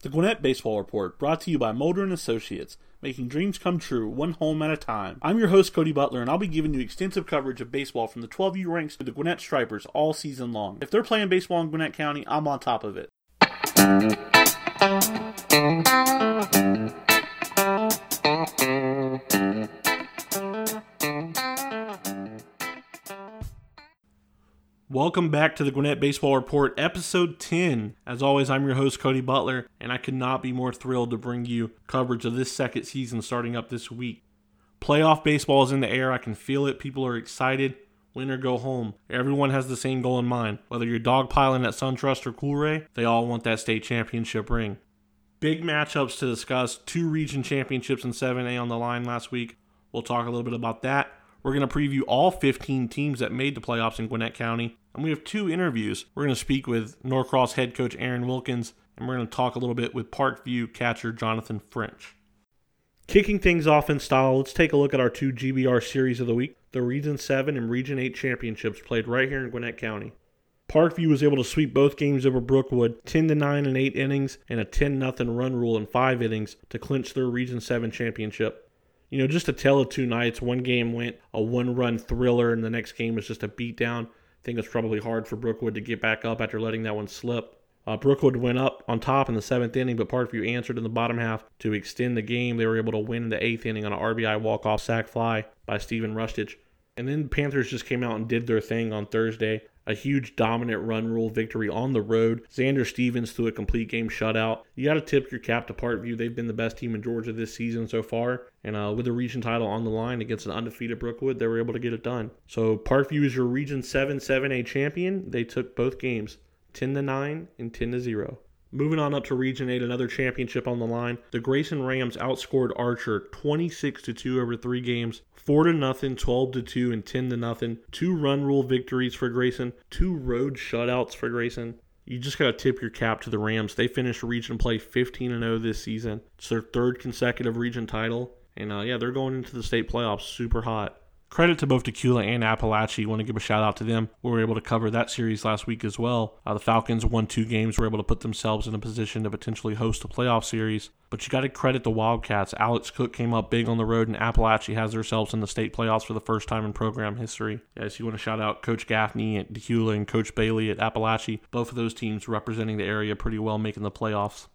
The Gwinnett Baseball Report, brought to you by Mulder and Associates, making dreams come true, one home at a time. I'm your host, Cody Butler, and I'll be giving you extensive coverage of baseball from the 12U ranks to the Gwinnett Stripers all season long. If they're playing baseball in Gwinnett County, I'm on top of it. Welcome back to the Gwinnett Baseball Report, episode 10. As always, I'm your host, Cody Butler, and I could not be more thrilled to bring you coverage of this second season starting up this week. Playoff baseball is in the air. I can feel it. People are excited. Win or go home. Everyone has the same goal in mind. Whether you're dogpiling at SunTrust or Coolray, they all want that state championship ring. Big matchups to discuss. Two region championships and 7A on the line last week. We'll talk a little bit about that. We're going to preview all 15 teams that made the playoffs in Gwinnett County. And we have two interviews. We're going to speak with Norcross head coach Aaron Wilkins, and we're going to talk a little bit with Parkview catcher Jonathan French. Kicking things off in style, let's take a look at our two GBR series of the week. The Region 7 and Region 8 championships played right here in Gwinnett County. Parkview was able to sweep both games over Brookwood 10 to 9 in 8 innings and a 10 0 run rule in 5 innings to clinch their Region 7 championship you know, just a tale of two nights. One game went a one run thriller, and the next game was just a beatdown. I think it's probably hard for Brookwood to get back up after letting that one slip. Uh, Brookwood went up on top in the seventh inning, but Parkview answered in the bottom half to extend the game. They were able to win in the eighth inning on an RBI walk off sac fly by Stephen Rustich. And then the Panthers just came out and did their thing on Thursday a huge dominant run rule victory on the road. Xander Stevens threw a complete game shutout. You got to tip your cap to Parkview. They've been the best team in Georgia this season so far. And uh, with the region title on the line against an undefeated Brookwood, they were able to get it done. So Parkview is your Region 7 7A champion. They took both games 10 to 9 and 10 to 0. Moving on up to Region 8, another championship on the line. The Grayson Rams outscored Archer 26 to 2 over 3 games, 4 to nothing, 12 to 2 and 10 to nothing. Two run rule victories for Grayson, two road shutouts for Grayson. You just got to tip your cap to the Rams. They finished region play 15 and 0 this season. It's their third consecutive region title. And uh, yeah, they're going into the state playoffs super hot. Credit to both Dacula and Apalachee. Want to give a shout out to them. We were able to cover that series last week as well. Uh, the Falcons won two games, were able to put themselves in a position to potentially host a playoff series. But you got to credit the Wildcats. Alex Cook came up big on the road, and Apalachee has themselves in the state playoffs for the first time in program history. Yes, you want to shout out Coach Gaffney at Dacula and Coach Bailey at Apalachee. Both of those teams representing the area pretty well, making the playoffs.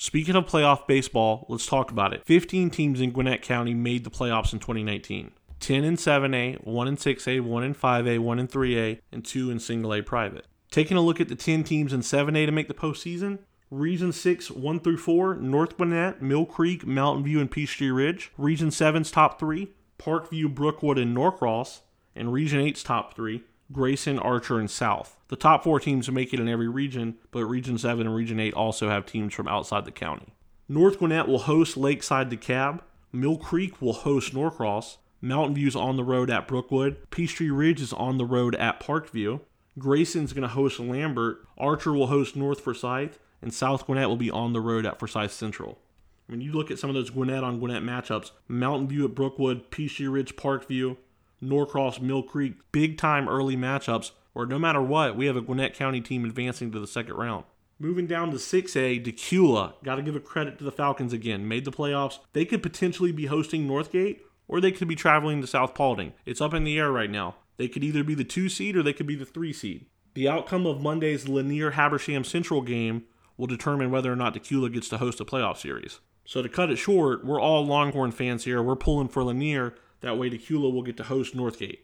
Speaking of playoff baseball, let's talk about it. 15 teams in Gwinnett County made the playoffs in 2019. 10 in 7A, 1 in 6A, 1 in 5A, 1 in 3A, and 2 in single A private. Taking a look at the 10 teams in 7A to make the postseason, Region 6, 1 through 4, North Gwinnett, Mill Creek, Mountain View, and Peachtree Ridge. Region 7's top 3, Parkview, Brookwood, and Norcross. And Region 8's top 3, Grayson, Archer, and South. The top four teams make it in every region, but Region 7 and Region 8 also have teams from outside the county. North Gwinnett will host Lakeside DeKalb. Mill Creek will host Norcross. Mountain View's on the road at Brookwood. Peachtree Ridge is on the road at Parkview. Grayson's going to host Lambert. Archer will host North Forsyth. And South Gwinnett will be on the road at Forsyth Central. When you look at some of those Gwinnett on Gwinnett matchups, Mountain View at Brookwood, Peachtree Ridge, Parkview, Norcross, Mill Creek, big time early matchups where no matter what, we have a Gwinnett County team advancing to the second round. Moving down to 6A, Dacula. Got to give a credit to the Falcons again. Made the playoffs. They could potentially be hosting Northgate or they could be traveling to South Paulding. It's up in the air right now. They could either be the two seed or they could be the three seed. The outcome of Monday's Lanier Habersham Central game will determine whether or not Dacula gets to host a playoff series. So to cut it short, we're all Longhorn fans here. We're pulling for Lanier. That way Dacula will get to host Northgate.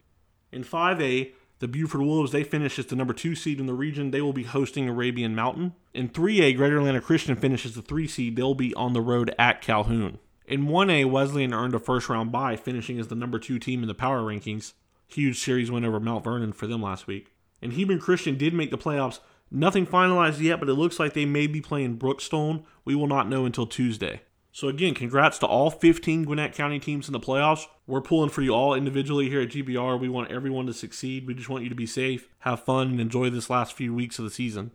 In 5A, the Buford Wolves, they finish as the number two seed in the region. They will be hosting Arabian Mountain. In 3A, Greater Atlanta Christian finishes the three seed. They'll be on the road at Calhoun. In 1A, Wesleyan earned a first round bye, finishing as the number two team in the power rankings. Huge series win over Mount Vernon for them last week. And Hebron Christian did make the playoffs. Nothing finalized yet, but it looks like they may be playing Brookstone. We will not know until Tuesday. So again, congrats to all 15 Gwinnett County teams in the playoffs. We're pulling for you all individually here at GBR. We want everyone to succeed. We just want you to be safe, have fun, and enjoy this last few weeks of the season.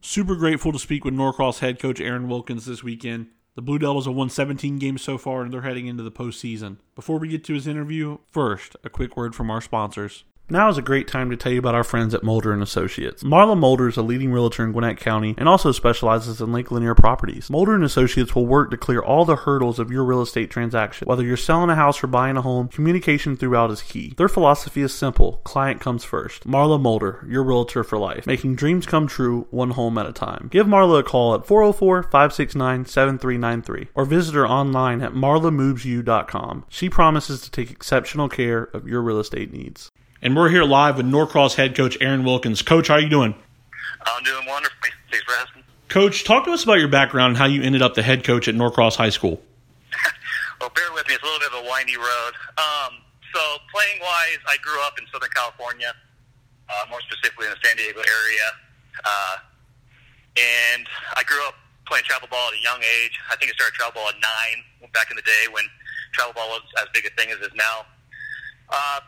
Super grateful to speak with Norcross head coach Aaron Wilkins this weekend. The Blue Devils have won 17 games so far and they're heading into the postseason. Before we get to his interview, first, a quick word from our sponsors. Now is a great time to tell you about our friends at Mulder and Associates. Marla Mulder is a leading realtor in Gwinnett County and also specializes in Lake Lanier properties. Mulder and Associates will work to clear all the hurdles of your real estate transaction. Whether you're selling a house or buying a home, communication throughout is key. Their philosophy is simple: client comes first. Marla Mulder, your realtor for life, making dreams come true one home at a time. Give Marla a call at 404-569-7393 or visit her online at marlamovesyou.com. She promises to take exceptional care of your real estate needs. And we're here live with Norcross head coach Aaron Wilkins. Coach, how are you doing? I'm doing wonderfully. Thanks for asking. Coach, talk to us about your background and how you ended up the head coach at Norcross High School. well, bear with me. It's a little bit of a windy road. Um, so, playing wise, I grew up in Southern California, uh, more specifically in the San Diego area. Uh, and I grew up playing travel ball at a young age. I think I started travel ball at nine back in the day when travel ball was as big a thing as it is now. Uh,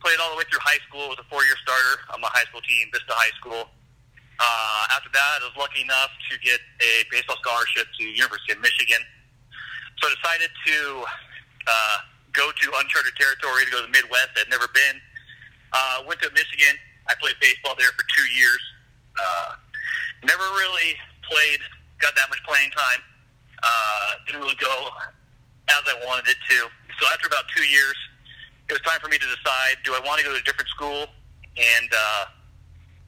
played all the way through high school. Was a four-year starter on my high school team, Vista High School. Uh, after that, I was lucky enough to get a baseball scholarship to University of Michigan. So I decided to uh, go to uncharted territory to go to the Midwest. I'd never been. Uh, went to Michigan. I played baseball there for two years. Uh, never really played, got that much playing time. Uh, didn't really go as I wanted it to. So after about two years, it was time for me to decide: do I want to go to a different school and uh,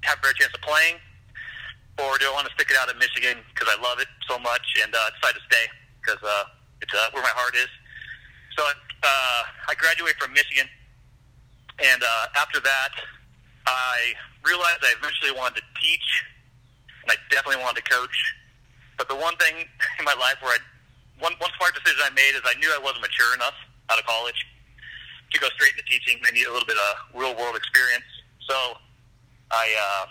have a better chance of playing, or do I want to stick it out at Michigan because I love it so much and uh, decided to stay because uh, it's uh, where my heart is. So uh, I graduated from Michigan, and uh, after that, I realized I eventually wanted to teach, and I definitely wanted to coach. But the one thing in my life where I one one smart decision I made is I knew I wasn't mature enough out of college to go straight into teaching. I need a little bit of real world experience. So I uh,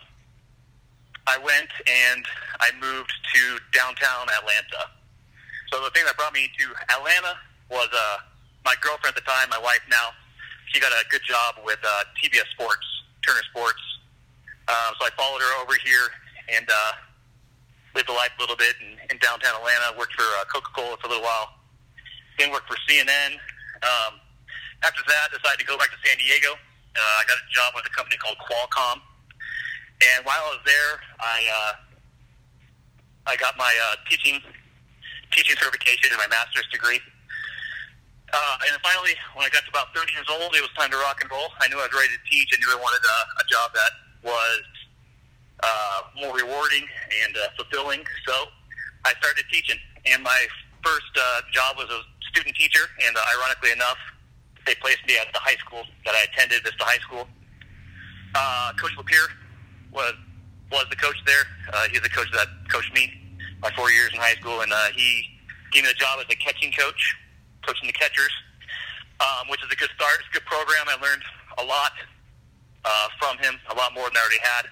I went and I moved to downtown Atlanta. So the thing that brought me to Atlanta was uh, my girlfriend at the time, my wife now. She got a good job with uh, TBS Sports, Turner Sports. Uh, so I followed her over here and uh, lived a life a little bit in, in downtown Atlanta. Worked for uh, Coca Cola for a little while. Then worked for CNN. Um, after that, I decided to go back to San Diego. Uh, I got a job with a company called Qualcomm, and while I was there, I uh, I got my uh, teaching teaching certification and my master's degree. Uh, and finally, when I got to about 30 years old, it was time to rock and roll. I knew I was ready to teach. I knew I wanted a, a job that was uh, more rewarding and uh, fulfilling. So I started teaching, and my first uh, job was a student teacher. And uh, ironically enough, they placed me at the high school that I attended, Vista High School. Uh, coach Lapeer was was the coach there. Uh, he's the coach that coached me my four years in high school, and uh, he gave me the job as a catching coach, coaching the catchers, um, which is a good start. It's a good program. I learned a lot uh, from him, a lot more than I already had.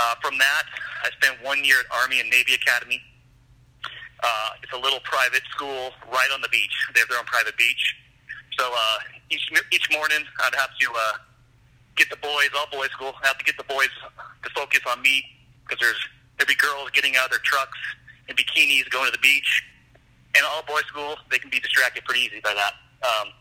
Uh, from that, I spent one year at Army and Navy Academy. Uh, it's a little private school right on the beach. They have their own private beach. So uh, each each morning, I'd have to uh, get the boys, all boys school, I have to get the boys to focus on me because there's there'd be girls getting out of their trucks in bikinis going to the beach, and all boys school they can be distracted pretty easy by that. Um,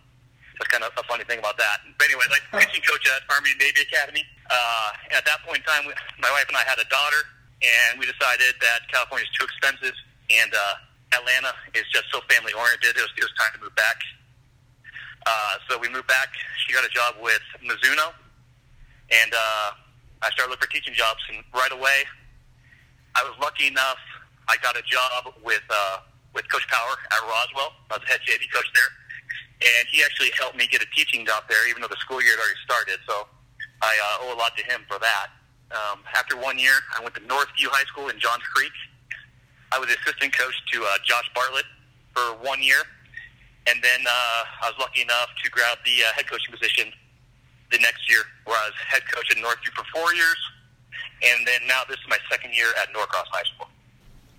that's kind of a funny thing about that. But anyway, like pitching coach at Army and Navy Academy. Uh, and at that point in time, we, my wife and I had a daughter, and we decided that California is too expensive, and uh, Atlanta is just so family oriented. It was, it was time to move back. Uh, so we moved back. She got a job with Mizuno, and uh, I started looking for teaching jobs. And right away, I was lucky enough. I got a job with uh, with Coach Power at Roswell. I was a head JV coach there, and he actually helped me get a teaching job there, even though the school year had already started. So I uh, owe a lot to him for that. Um, after one year, I went to Northview High School in Johns Creek. I was assistant coach to uh, Josh Bartlett for one year and then uh, I was lucky enough to grab the uh, head coaching position the next year, where I was head coach at Northview for four years, and then now this is my second year at Norcross High School.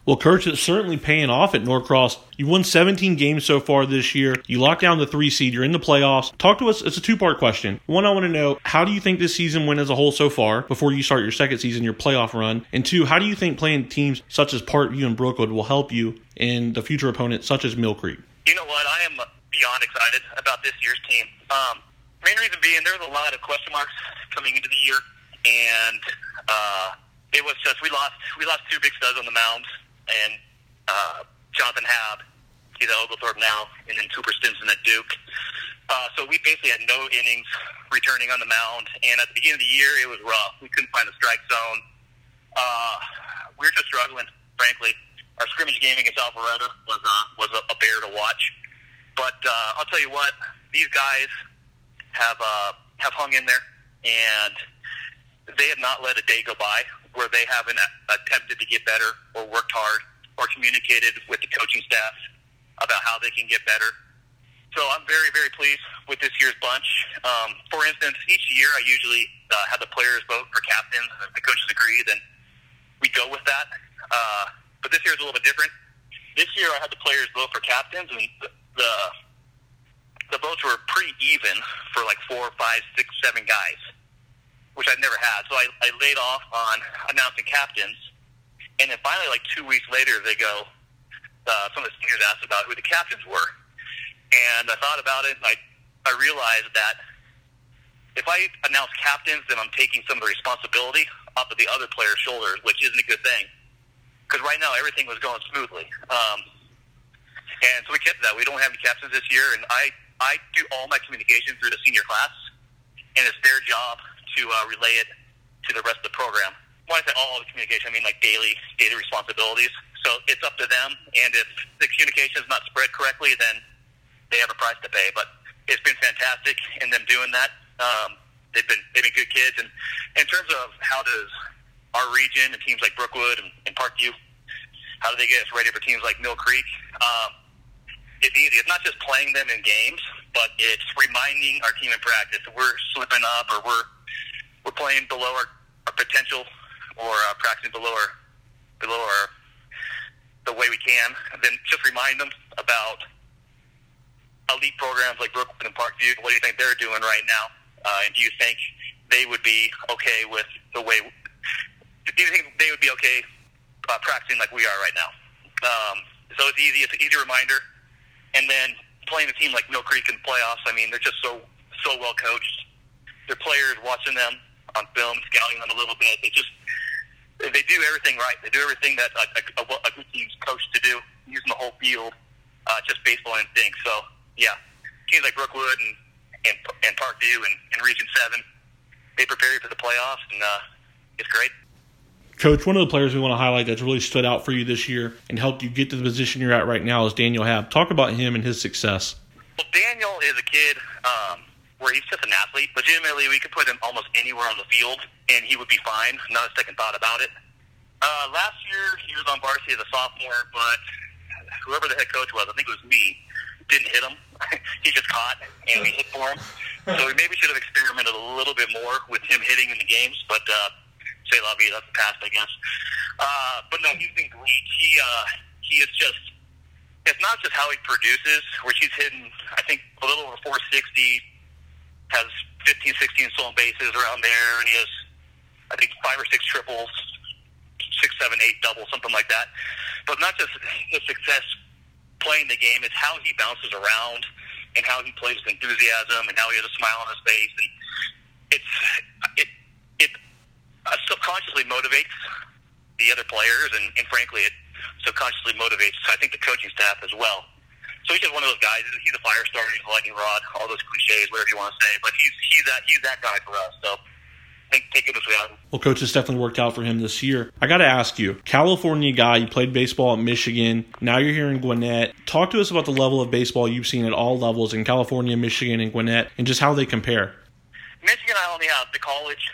Well, Coach, it's certainly paying off at Norcross. You won 17 games so far this year. You locked down the three seed. You're in the playoffs. Talk to us. It's a two part question. One, I want to know how do you think this season went as a whole so far before you start your second season, your playoff run? And two, how do you think playing teams such as Parkview and Brookwood will help you in the future opponents such as Mill Creek? You know what? I am beyond excited about this year's team. Um, Main reason being there was a lot of question marks coming into the year, and uh, it was just we lost we lost two big studs on the mound, and uh, Jonathan Hab, he's at Oglethorpe now, and then Cooper Stinson at Duke. Uh, so we basically had no innings returning on the mound, and at the beginning of the year, it was rough. We couldn't find the strike zone. Uh, we were just struggling, frankly. Our scrimmage game against Alpharetta was uh, was a, a bear to watch. But uh, I'll tell you what, these guys have uh, have hung in there, and they have not let a day go by where they haven't attempted to get better or worked hard or communicated with the coaching staff about how they can get better. So I'm very, very pleased with this year's bunch. Um, for instance, each year I usually uh, have the players vote for captains. If the coaches agree, then we go with that. Uh, but this year is a little bit different. This year I had the players vote for captains, and the, the votes were pretty even for like four, five, six, seven guys, which I've never had. So I, I laid off on announcing captains, and then finally, like two weeks later, they go. Uh, some of the seniors asked about who the captains were, and I thought about it. And I I realized that if I announce captains, then I'm taking some of the responsibility off of the other players' shoulders, which isn't a good thing. Because right now everything was going smoothly, um, and so we kept that. We don't have any captains this year, and I I do all my communication through the senior class, and it's their job to uh, relay it to the rest of the program. When I say all the communication, I mean like daily daily responsibilities. So it's up to them, and if the communication is not spread correctly, then they have a price to pay. But it's been fantastic in them doing that. Um, they've been they've been good kids, and in terms of how does our region and teams like Brookwood and, Parkview, how do they get us ready for teams like Mill Creek? Um, it's easy. It's not just playing them in games, but it's reminding our team in practice that we're slipping up or we're we're playing below our, our potential or uh, practicing below our below our the way we can, and then just remind them about elite programs like Brookwood and Parkview. What do you think they're doing right now? Uh, and do you think they would be okay with the way? Do you think they would be okay uh, practicing like we are right now? Um, so it's easy. It's an easy reminder. And then playing a team like Mill Creek in the playoffs. I mean, they're just so so well coached. Their players watching them on film, scouting them a little bit. They just they do everything right. They do everything that a, a, a good team's coached to do, using the whole field, uh, just baseball instinct. So, yeah, teams like Brookwood and and, and Parkview and, and Region Seven, they prepare you for the playoffs, and uh, it's great. Coach, one of the players we want to highlight that's really stood out for you this year and helped you get to the position you're at right now is Daniel Hab. Talk about him and his success. Well, Daniel is a kid um, where he's just an athlete. Legitimately, we could put him almost anywhere on the field, and he would be fine. Not a second thought about it. Uh, last year, he was on varsity as a sophomore, but whoever the head coach was, I think it was me, didn't hit him. he just caught, and we hit for him. So we maybe should have experimented a little bit more with him hitting in the games, but uh, say la vie, that's the past, I guess. Uh, but no, he's been great. He uh, he is just. It's not just how he produces, which he's hitting, I think, a little over 460, has 15, 16 stolen bases around there, and he has, I think, five or six triples, six, seven, eight doubles, something like that. But not just his success playing the game, it's how he bounces around and how he plays with enthusiasm and how he has a smile on his face. And it's it it uh, subconsciously motivates the other players, and, and frankly, it subconsciously motivates I think the coaching staff as well. So he's just one of those guys. He's a fire starter. He's a lightning rod. All those cliches, whatever you want to say. But he's he's that he's that guy for us. So take, take it as we have. Well, coach, it's definitely worked out for him this year. I got to ask you, California guy, you played baseball at Michigan. Now you're here in Gwinnett. Talk to us about the level of baseball you've seen at all levels in California, Michigan, and Gwinnett, and just how they compare. Michigan, I only have the college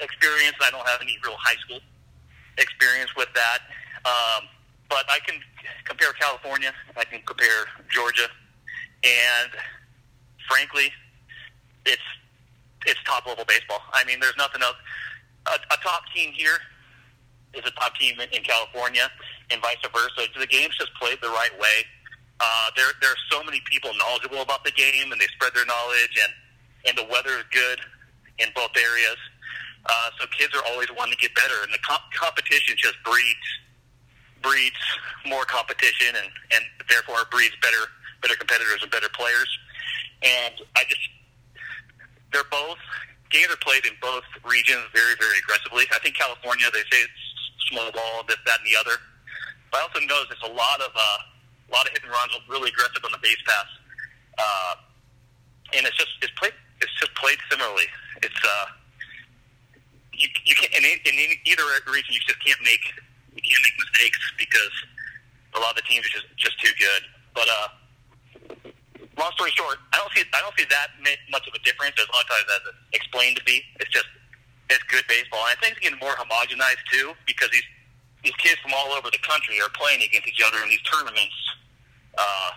experience. I don't have any real high school experience with that. Um, but I can compare California. I can compare Georgia, and frankly, it's it's top level baseball. I mean, there's nothing else. A, a top team here is a top team in, in California, and vice versa. The game's just played the right way. Uh, there, there are so many people knowledgeable about the game, and they spread their knowledge, and and the weather is good in both areas. Uh, so kids are always wanting to get better, and the comp- competition just breeds breeds more competition, and and therefore breeds better better competitors and better players. And I just they're both games are played in both regions very, very aggressively. I think California, they say it's small ball, this, that, and the other. But I also notice it's a lot of uh, a lot of hit and runs, really aggressive on the base pass, uh, and it's just it's played it's just played similarly. It's uh, you you can't in, in either region you just can't make you can't make mistakes because a lot of the teams are just just too good. But uh, long story short, I don't see I don't see that much of a difference as times as it's explained to be. It's just it's good baseball, and I think it's getting more homogenized too because these these kids from all over the country are playing against each other in these tournaments, uh,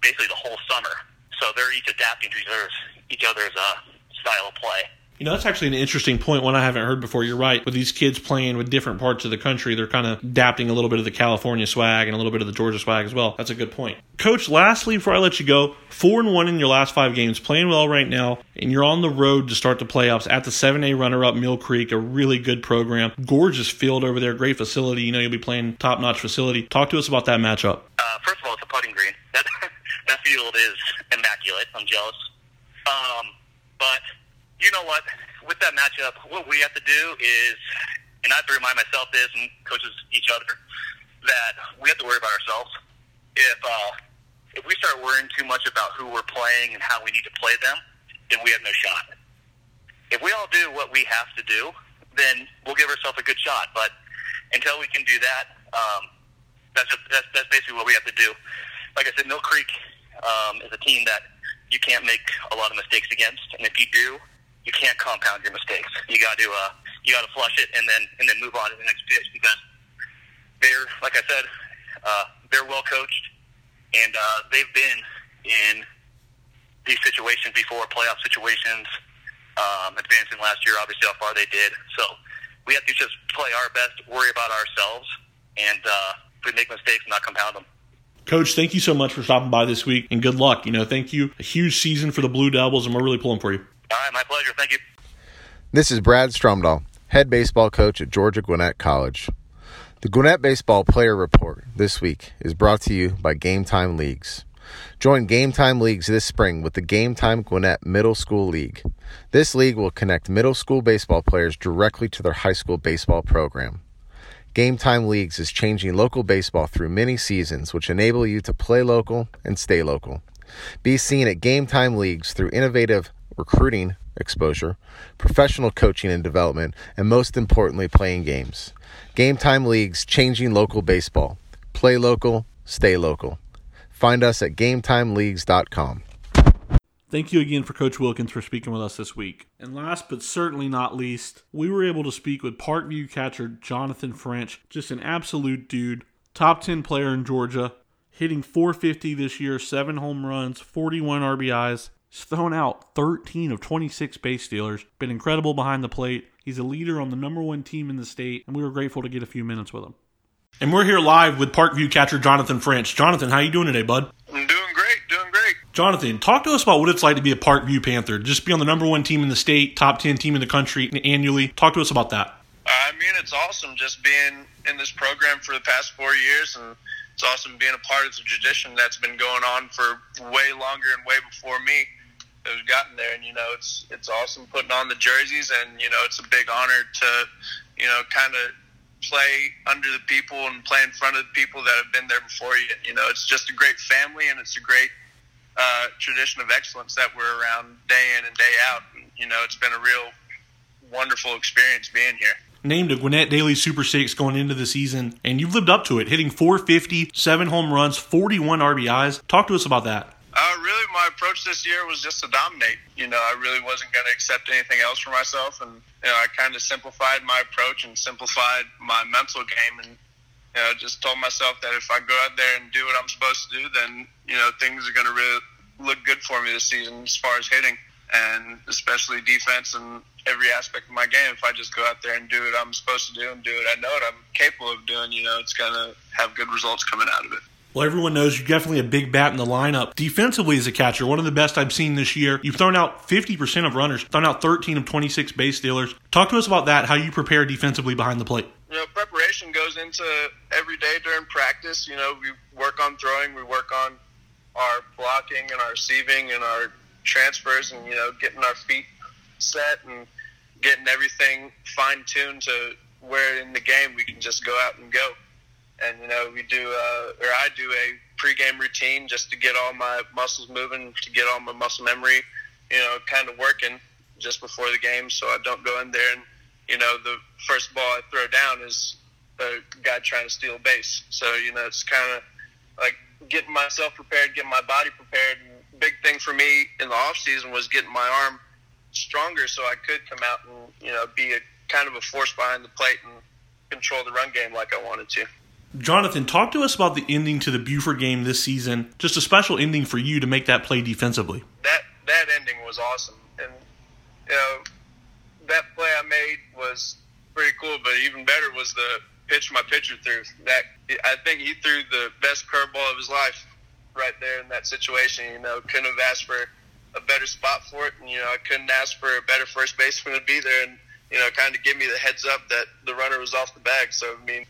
basically the whole summer. So they're each adapting to each other's each other's uh, style of play. You know, that's actually an interesting point, one I haven't heard before. You're right. With these kids playing with different parts of the country, they're kind of adapting a little bit of the California swag and a little bit of the Georgia swag as well. That's a good point. Coach, lastly, before I let you go, four and one in your last five games, playing well right now, and you're on the road to start the playoffs at the 7A runner up Mill Creek, a really good program. Gorgeous field over there, great facility. You know, you'll be playing top notch facility. Talk to us about that matchup. Uh, first of all, it's a putting green. That, that field is immaculate. I'm jealous. Um, but you know what? With that matchup, what we have to do is, and I have to remind myself this and coaches each other, that we have to worry about ourselves. If uh, if we start worrying too much about who we're playing and how we need to play them, then we have no shot. If we all do what we have to do, then we'll give ourselves a good shot. But until we can do that, um, that's, just, that's that's basically what we have to do. Like I said, Mill Creek um, is a team that you can't make a lot of mistakes against, and if you do, you can't compound your mistakes. You got to uh, you got to flush it and then and then move on to the next pitch because they're like I said, uh, they're well coached and uh, they've been in these situations before, playoff situations. Um, advancing last year, obviously how far they did. So we have to just play our best, worry about ourselves, and uh, if we make mistakes, not compound them. Coach, thank you so much for stopping by this week and good luck. You know, thank you. A huge season for the Blue Devils, and we're really pulling for you. All right, my pleasure. Thank you. This is Brad Stromdahl, head baseball coach at Georgia Gwinnett College. The Gwinnett Baseball Player Report this week is brought to you by Game Time Leagues. Join Game Time Leagues this spring with the Game Time Gwinnett Middle School League. This league will connect middle school baseball players directly to their high school baseball program. Game Time Leagues is changing local baseball through many seasons, which enable you to play local and stay local. Be seen at Game Time Leagues through innovative recruiting exposure, professional coaching and development, and most importantly, playing games. Game Time Leagues changing local baseball. Play local, stay local. Find us at gametimeleagues.com. Thank you again for Coach Wilkins for speaking with us this week. And last but certainly not least, we were able to speak with Parkview catcher Jonathan French, just an absolute dude, top 10 player in Georgia, hitting 450 this year, 7 home runs, 41 RBIs, He's thrown out 13 of 26 base stealers, been incredible behind the plate. He's a leader on the number one team in the state, and we were grateful to get a few minutes with him. And we're here live with Parkview catcher Jonathan French. Jonathan, how you doing today, bud? I'm doing great, doing great. Jonathan, talk to us about what it's like to be a Parkview Panther. Just be on the number one team in the state, top 10 team in the country annually. Talk to us about that. I mean, it's awesome just being in this program for the past four years, and it's awesome being a part of the tradition that's been going on for way longer and way before me have gotten there, and you know it's it's awesome putting on the jerseys, and you know it's a big honor to you know kind of play under the people and play in front of the people that have been there before you. You know, it's just a great family, and it's a great uh, tradition of excellence that we're around day in and day out. And, you know, it's been a real wonderful experience being here named a Gwinnett Daily Super Six going into the season, and you've lived up to it, hitting 450, seven home runs, 41 RBIs. Talk to us about that. Uh, really, my approach this year was just to dominate. You know, I really wasn't going to accept anything else for myself, and you know, I kind of simplified my approach and simplified my mental game, and you know, just told myself that if I go out there and do what I'm supposed to do, then you know, things are going to really look good for me this season as far as hitting, and especially defense and every aspect of my game. If I just go out there and do what I'm supposed to do and do what I know what I'm capable of doing, you know, it's going to have good results coming out of it. Well, everyone knows you're definitely a big bat in the lineup. Defensively, as a catcher, one of the best I've seen this year. You've thrown out 50% of runners, thrown out 13 of 26 base stealers. Talk to us about that, how you prepare defensively behind the plate. You know, preparation goes into every day during practice. You know, we work on throwing, we work on our blocking and our receiving and our transfers and, you know, getting our feet set and getting everything fine tuned to where in the game we can just go out and go. And you know, we do, uh, or I do a pregame routine just to get all my muscles moving, to get all my muscle memory, you know, kind of working just before the game, so I don't go in there and you know the first ball I throw down is a guy trying to steal a base. So you know, it's kind of like getting myself prepared, getting my body prepared. And big thing for me in the off season was getting my arm stronger so I could come out and you know be a kind of a force behind the plate and control the run game like I wanted to. Jonathan, talk to us about the ending to the Buford game this season. Just a special ending for you to make that play defensively. That that ending was awesome, and you know that play I made was pretty cool. But even better was the pitch my pitcher threw. That I think he threw the best curveball of his life right there in that situation. You know, couldn't have asked for a better spot for it, and you know, I couldn't ask for a better first baseman to be there, and you know, kind of give me the heads up that the runner was off the bag. So I mean,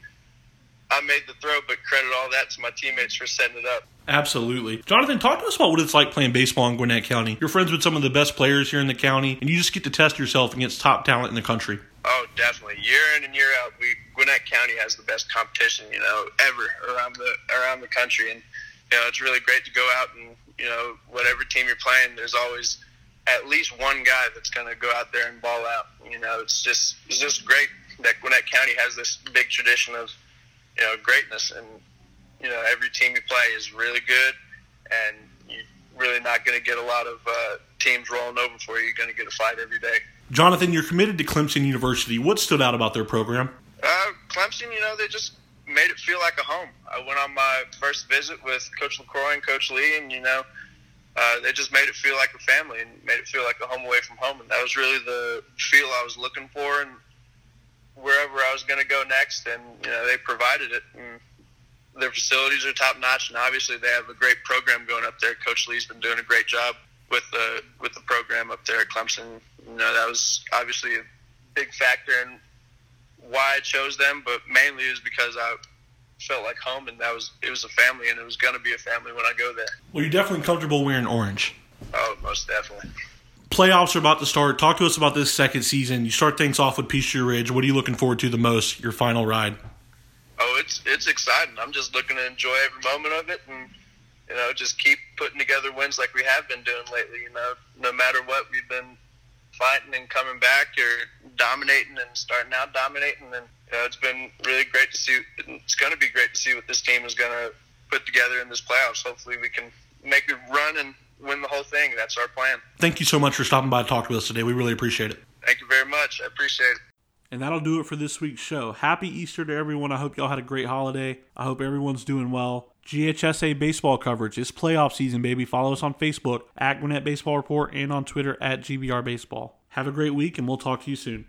I made the throw, but credit all that to my teammates for setting it up. Absolutely. Jonathan, talk to us about what it's like playing baseball in Gwinnett County. You're friends with some of the best players here in the county, and you just get to test yourself against top talent in the country. Oh, definitely. Year in and year out, we Gwinnett County has the best competition, you know, ever around the around the country, and you know, it's really great to go out and you know, whatever team you're playing, there's always at least one guy that's going to go out there and ball out. You know, it's just it's just great that Gwinnett County has this big tradition of you know greatness, and you know every team you play is really good, and you're really not going to get a lot of uh, teams rolling over for you. You're going to get a fight every day. Jonathan, you're committed to Clemson University. What stood out about their program? Uh, Clemson, you know, they just made it feel like a home. I went on my first visit with Coach LeCroy and Coach Lee, and you know, uh, they just made it feel like a family and made it feel like a home away from home. And that was really the feel I was looking for, and wherever I was going to go next. And you know, they provided it. And their facilities are top notch, and obviously they have a great program going up there. Coach Lee's been doing a great job with the with the program up there at Clemson. You know, that was obviously a big factor in why I chose them, but mainly is because I felt like home, and that was it was a family, and it was going to be a family when I go there. Well, you're definitely comfortable wearing orange. Oh, most definitely. Playoffs are about to start. Talk to us about this second season. You start things off with Peachtree Ridge. What are you looking forward to the most? Your final ride. Oh, it's it's exciting. I'm just looking to enjoy every moment of it, and you know, just keep putting together wins like we have been doing lately. You know, no matter what, we've been fighting and coming back You're dominating and starting out dominating. And you know, it's been really great to see. It's going to be great to see what this team is going to put together in this playoffs. Hopefully, we can make a run and win the whole thing. That's our plan. Thank you so much for stopping by to talk to us today. We really appreciate it. Thank you very much. I appreciate it. And that'll do it for this week's show. Happy Easter to everyone. I hope y'all had a great holiday. I hope everyone's doing well. GHSA baseball coverage. It's playoff season, baby. Follow us on Facebook at Gwinnett Baseball Report and on Twitter at GBR Baseball. Have a great week, and we'll talk to you soon.